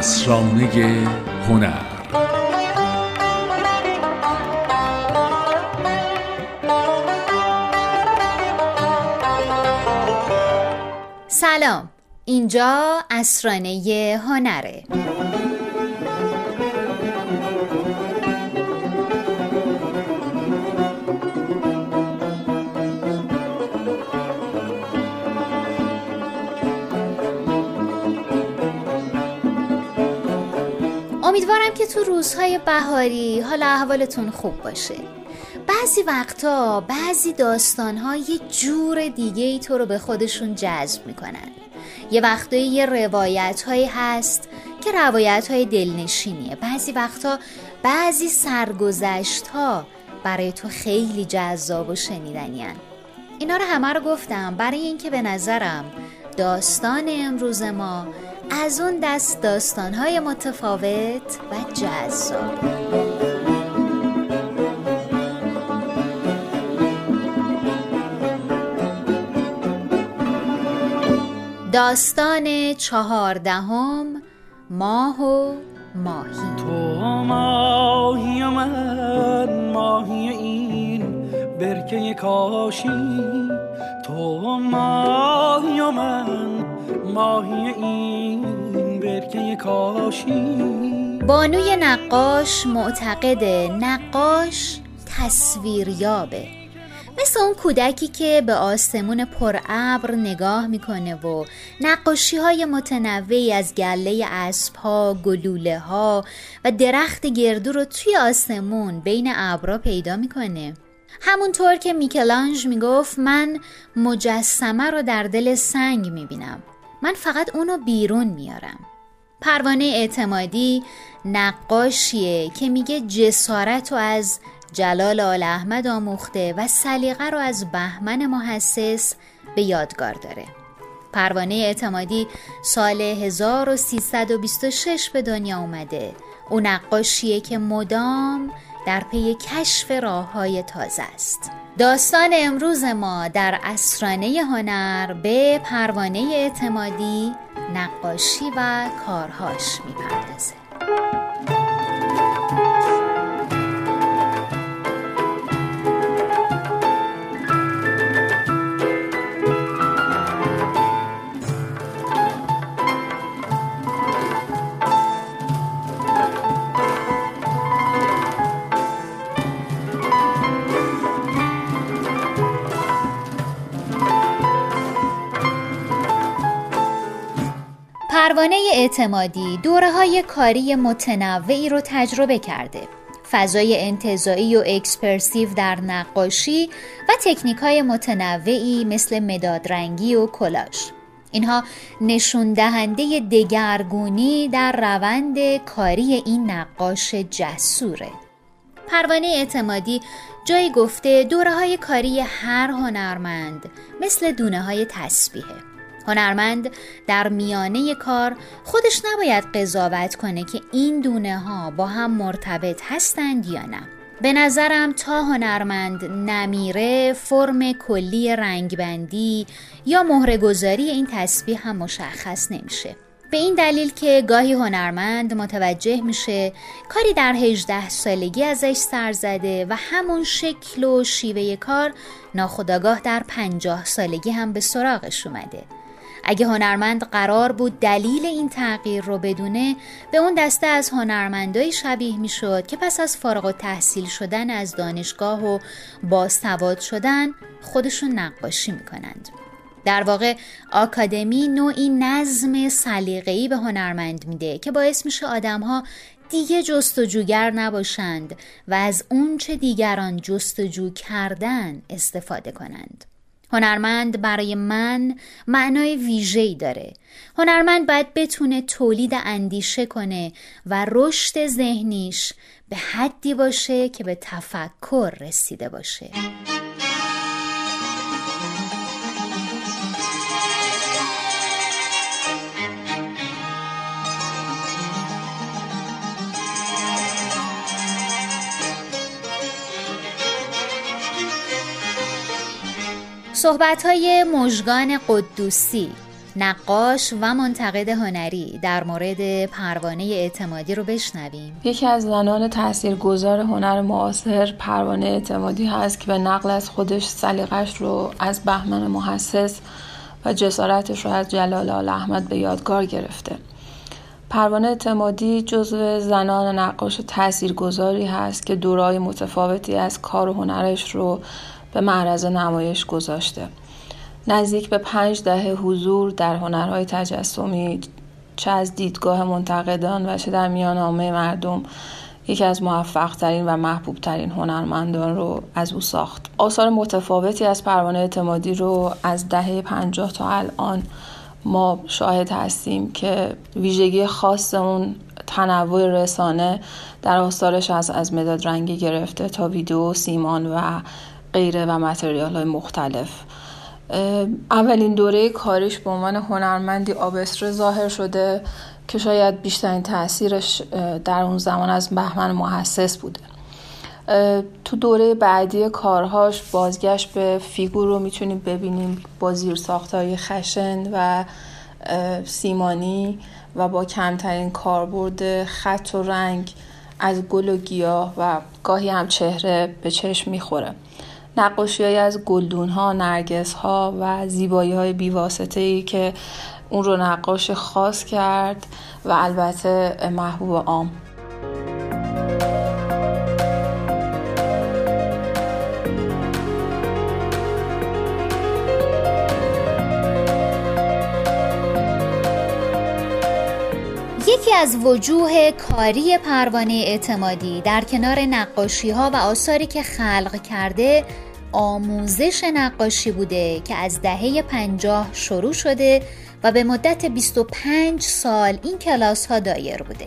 اسرانه هنر. سلام. اینجا اسرانه هنره. امیدوارم که تو روزهای بهاری حالا احوالتون خوب باشه. بعضی وقتا بعضی داستانها یه جور دیگه ای تو رو به خودشون جذب می‌کنن. یه وقتایی یه روایت هایی هست که روایت های دلنشینیه. بعضی وقتا بعضی سرگذشت ها برای تو خیلی جذاب و شنیدنی اینا رو همه رو گفتم برای اینکه به نظرم داستان امروز ما از اون دست داستانهای متفاوت و جذاب. داستان چهاردهم ماه و ماهی. تو ماهی من ماهی این برکه کاشی. تو ماهی من ماهی این برکه کاشی. بانوی نقاش معتقده نقاش تصویریابه. مثل اون کودکی که به آسمون پر ابر نگاه می‌کنه و نقاشی های متنوعی از گله اسب ها، گلوله ها و درخت گردو رو توی آسمون بین ابرا پیدا می‌کنه. همونطور که میکلانج می‌گفت من مجسمه رو در دل سنگ می‌بینم. من فقط اونو بیرون میارم. پروانه اعتمادی نقاشیه که میگه جسارت رو از جلال آل احمد آموخته و سلیقه رو از بهمن محسس به یادگار داره. پروانه اعتمادی سال 1326 به دنیا اومده. او نقاشیه که مدام در پی کشف راه های تازه است. داستان امروز ما در اسرانه هنر به پروانه اعتمادی نقاشی و کارهاش می‌پردازه. پروانه اعتمادی دوره های کاری متنوعی رو تجربه کرده. فضای انتظایی و اکسپرسیو در نقاشی و تکنیک های متنوعی مثل مدادرنگی و کلاش اینها نشون دهنده دگرگونی در روند کاری این نقاش جسوره. پروانه اعتمادی جایی گفته دوره های کاری هر هنرمند مثل دونه های تسبیحه. هنرمند در میانه کار خودش نباید قضاوت کنه که این دونه ها با هم مرتبط هستند یا نه. به نظرم تا هنرمند نمیره فرم کلی رنگبندی یا مهرگذاری این تسبیح هم مشخص نمیشه. به این دلیل که گاهی هنرمند متوجه میشه کاری در 18 سالگی ازش سر زده و همون شکل و شیوه کار ناخداگاه در 50 سالگی هم به سراغش اومده. اگه هنرمند قرار بود دلیل این تغییر رو بدونه به اون دسته از هنرمندایی شبیه می‌شد که پس از فارغ و تحصیل شدن از دانشگاه و بازسواد شدن خودشون نقاشی می‌کنند. در واقع آکادمی نوعی نظم سلیقه‌ای به هنرمند میده که باعث میشه آدمها دیگه جستجوگر نباشند و از اونچه دیگران جستجو کردن استفاده کنند. هنرمند برای من معنای ویژه‌ای داره. هنرمند باید بتونه تولید اندیشه کنه و رشد ذهنیش به حدی باشه که به تفکر رسیده باشه. صحبت های مژگان قدوسی نقاش و منتقد هنری در مورد پروانه اعتمادی رو بشنویم. یکی از زنان تاثیرگذار هنر معاصر پروانه اعتمادی هست که به نقل از خودش سلیقش رو از بهمن محسس و جسارتش رو از جلال آل احمد به یادگار گرفته. پروانه اعتمادی جزو زنان نقاش تاثیرگذاری هست که دورای متفاوتی از کار و هنرش رو به معرض نمایش گذاشته. نزدیک به پنج دهه حضور در هنرهای تجسمی چه از دیدگاه منتقدان و چه در میان عامه مردم یکی از موفق ترین و محبوب ترین هنرمندان رو از او ساخت. آثار متفاوتی از پروانه اعتمادی رو از دهه پنجاه تا الان ما شاهد هستیم که ویژگی خاص اون تنوع رسانه در آثارش از از مداد رنگی گرفته تا ویدیو سیمان و غیره و متریال های مختلف اولین دوره کاریش به عنوان هنرمندی آبستر ظاهر شده که شاید بیشترین تاثیرش در اون زمان از بهمن محسس بوده. تو دوره بعدی کارهاش بازگشت به فیگور رو می‌تونیم ببینیم با های خشن و سیمانی و با کمترین کاربرد خط و رنگ از گل و گیاه و گاهی هم چهره به چشم می‌خوره. نقاشی های از گلدون ها، نرگس ها و زیبایی های بیواسطه ای که اون رو نقاش خاص کرد و البته محبوب عام. یکی از وجوه کاری پروانه اعتمادی در کنار نقاشی ها و آثاری که خلق کرده آموزش نقاشی بوده که از دهه پنجاه شروع شده و به مدت 25 سال این کلاس ها دایر بوده.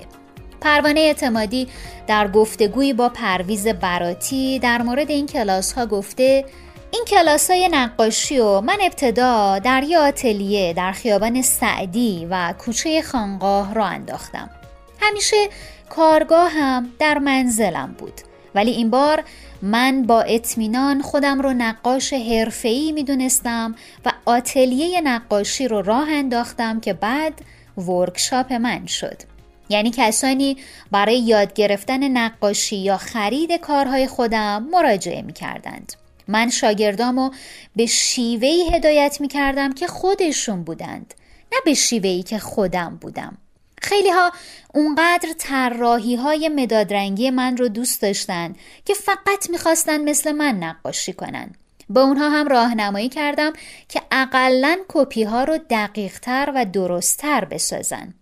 پروانه اعتمادی در گفتگویی با پرویز براتی در مورد این کلاس ها گفته این کلاس های نقاشی و من ابتدا در یه آتلیه در خیابان سعدی و کوچه خانقاه را انداختم. همیشه کارگاه هم در منزلم بود. ولی این بار من با اطمینان خودم رو نقاش حرفه‌ای می‌دونستم و آتلیه نقاشی رو راه انداختم که بعد ورکشاپ من شد یعنی کسانی برای یاد گرفتن نقاشی یا خرید کارهای خودم مراجعه می کردند. من شاگردامو به شیوهی هدایت می کردم که خودشون بودند نه به شیوهی که خودم بودم خیلی ها اونقدر طراحی های مدادرنگی من رو دوست داشتن که فقط می‌خواستن مثل من نقاشی کنن. با اونها هم راهنمایی کردم که اقلا کپی ها رو دقیق تر و درستتر بسازن.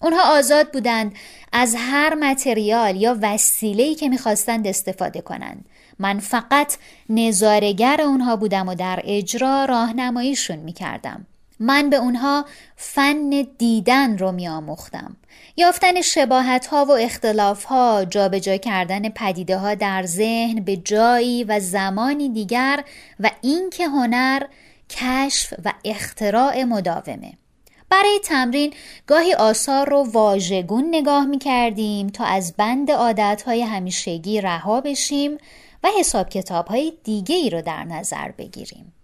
اونها آزاد بودند از هر متریال یا وسیله‌ای که می‌خواستند استفاده کنند من فقط نظارگر اونها بودم و در اجرا راهنماییشون می‌کردم. من به اونها فن دیدن رو میآموختم یافتن شباهت ها و اختلاف ها جابجا کردن پدیده ها در ذهن به جایی و زمانی دیگر و اینکه هنر کشف و اختراع مداومه برای تمرین گاهی آثار رو واژگون نگاه می کردیم تا از بند عادت های همیشگی رها بشیم و حساب کتاب های دیگه ای رو در نظر بگیریم.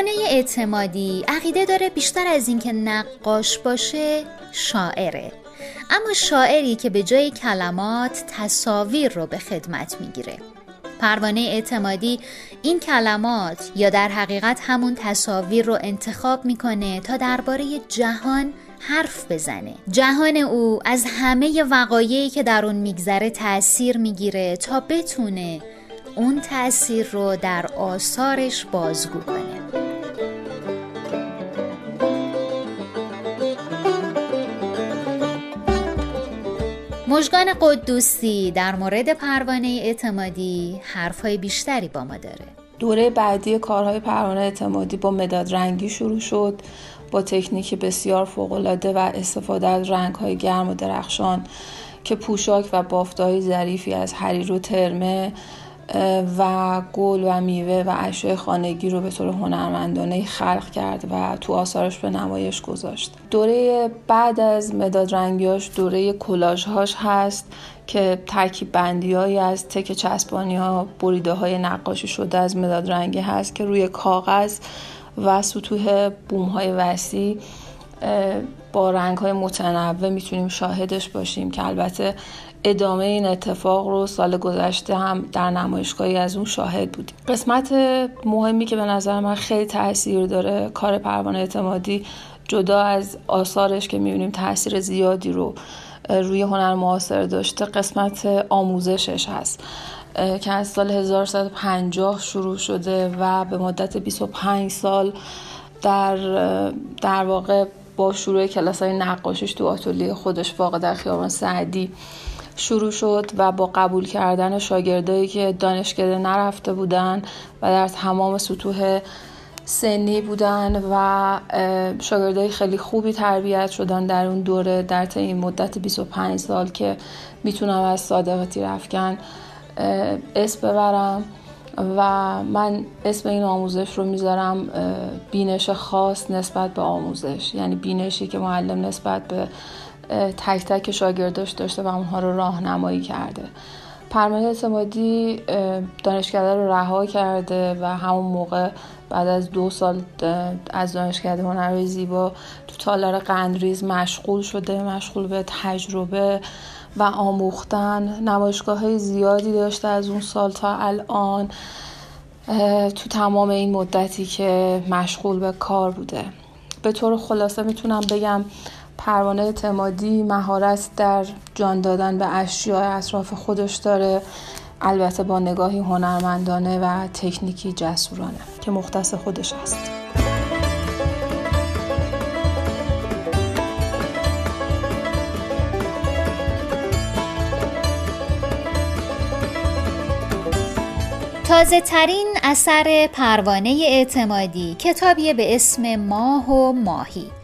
پروانه اعتمادی عقیده داره بیشتر از اینکه نقاش باشه شاعره. اما شاعری که به جای کلمات تصاویر رو به خدمت می‌گیره. پروانه اعتمادی این کلمات یا در حقیقت همون تصاویر رو انتخاب می‌کنه تا درباره جهان حرف بزنه. جهان او از همه وقایعی که در اون میگذره تاثیر می‌گیره تا بتونه اون تاثیر رو در آثارش بازگو کنه. مژگان قدوسی در مورد پروانه اعتمادی حرفهای بیشتری با ما داره. دوره بعدی کارهای پروانه اعتمادی با مداد رنگی شروع شد با تکنیک بسیار فوقالعاده و استفاده از رنگهای گرم و درخشان که پوشاک و بافتهای ظریفی از حریر و ترمه و گل و میوه و اشیاء خانگی رو به طور هنرمندانه خلق کرد و تو آثارش به نمایش گذاشت. دوره بعد از مداد رنگیاش دوره کلاژهاش هست که ترکیب بندی از تک چسبانی ها بریده های نقاشی شده از مداد رنگی هست که روی کاغذ و سطوح بوم های وسیع با رنگ های متنوع می‌تونیم شاهدش باشیم که البته ادامه این اتفاق رو سال گذشته هم در نمایشگاهی از اون شاهد بودیم. قسمت مهمی که به نظر من خیلی تاثیر داره کار پروانه اعتمادی جدا از آثارش که می‌بینیم تاثیر زیادی رو روی هنر معاصر داشته قسمت آموزشش هست که از سال 1150 شروع شده و به مدت 25 سال در در واقع با شروع کلاس های نقاشیش تو آتولیه خودش واقع در خیابان سعدی شروع شد و با قبول کردن شاگردایی که دانشکده نرفته بودن و در تمام سطوح سنی بودن و شاگردای خیلی خوبی تربیت شدن در اون دوره در طی این مدت 25 سال که می‌تونم از صادقاتی رفکن اسم ببرم و من اسم این آموزش رو می‌ذارم بینش خاص نسبت به آموزش. یعنی بینشی که معلم نسبت به تک تک شاگرداش داشته و اونها رو راهنمایی کرده. پرمانه اعتمادی دانشکده رو رها کرده و همون موقع بعد از دو سال از دانشکده هنر زیبا تو تالار قندریز مشغول شده مشغول به تجربه و آموختن. نمایشگاه های زیادی داشته از اون سال تا الان تو تمام این مدتی که مشغول به کار بوده. به طور خلاصه می‌تونم بگم پروانه اعتمادی مهارت در جان دادن به اشیاء اطراف خودش داره. البته با نگاهی هنرمندانه و تکنیکی جسورانه که مختص خودش است. تازه ترین اثر پروانه اعتمادی کتابی به اسم ماه و ماهی.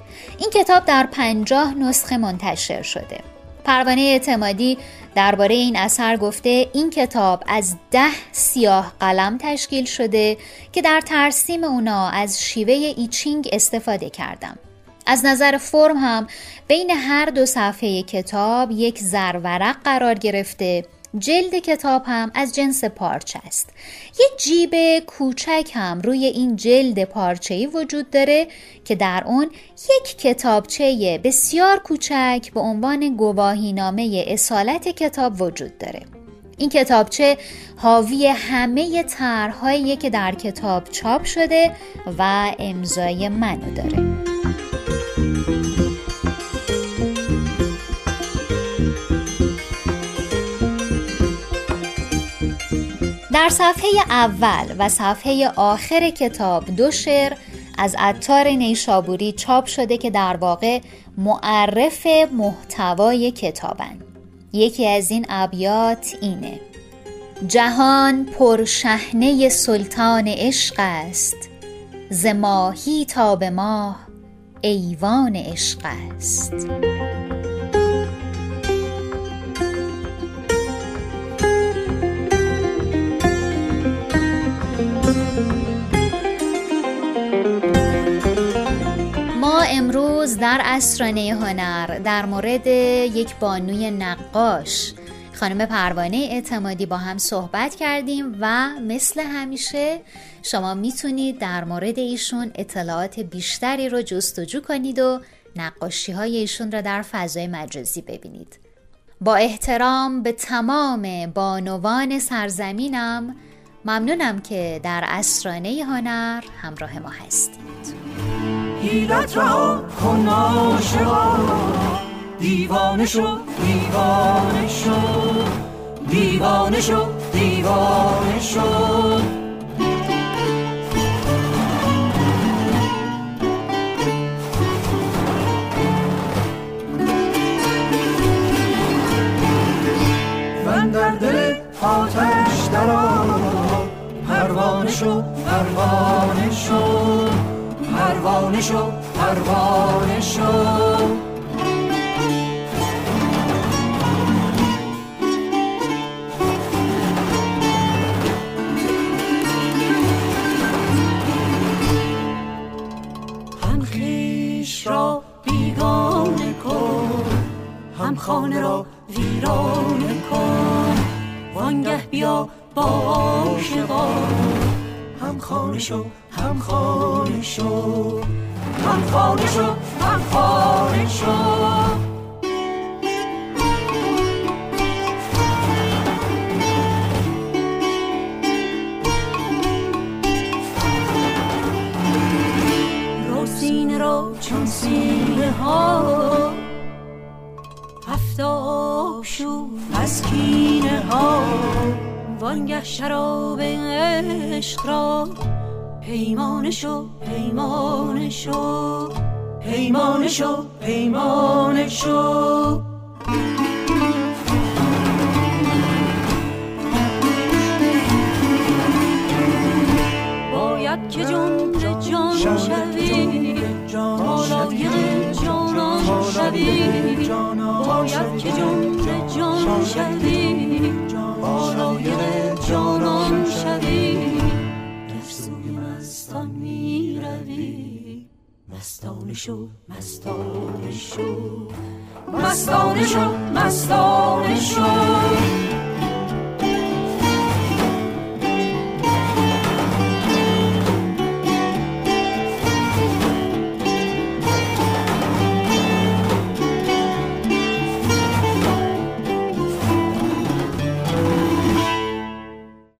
این کتاب در پنجاه نسخه منتشر شده. پروانه اعتمادی درباره این اثر گفته این کتاب از ده سیاه قلم تشکیل شده که در ترسیم اونا از شیوه ایچینگ استفاده کردم. از نظر فرم هم بین هر دو صفحه کتاب یک زرورق قرار گرفته جلد کتاب هم از جنس پارچه است. یک جیب کوچک هم روی این جلد پارچه‌ای وجود داره که در اون یک کتابچه بسیار کوچک به عنوان گواهینامه اصالت کتاب وجود داره. این کتابچه حاوی همه طرحهایی که در کتاب چاپ شده و امضای منو داره. در صفحه اول و صفحه آخر کتاب دو شعر از عطار نیشابوری چاپ شده که در واقع معرف محتوای کتابن. یکی از این ابیات اینه. جهان پر شهنه سلطان عشق است. ز ماهی تا به ماه ایوان عشق است. امروز در اسرانه هنر در مورد یک بانوی نقاش خانم پروانه اعتمادی با هم صحبت کردیم و مثل همیشه شما می‌تونید در مورد ایشون اطلاعات بیشتری رو جستجو کنید و نقاشی های ایشون را در فضای مجازی ببینید. با احترام به تمام بانوان سرزمینم ممنونم که در اسرانه هنر همراه ما هستید. حیلت را کن دیوانه شو دیوانه شو. دیوانه شو دیوانه شو. در دل پروانه شو پروانه شو. پروانه شو پروانه شو. خانه را ویران کن. وانگه بیا با آشقا هم خانه شو هم خانه شو هم خانه شو هم خانه شو چون سینه ها. هفتاب شو از کینه ها. وانگه شراب عشق را پیمان شو پیمان شو پیمان شو پیمان شو باید که جون جان شوی. بالای جانان شوی. باید که جون جان شوی. مستان می روی مستانه شو مستانه شو. مستانه شو مستانه شو.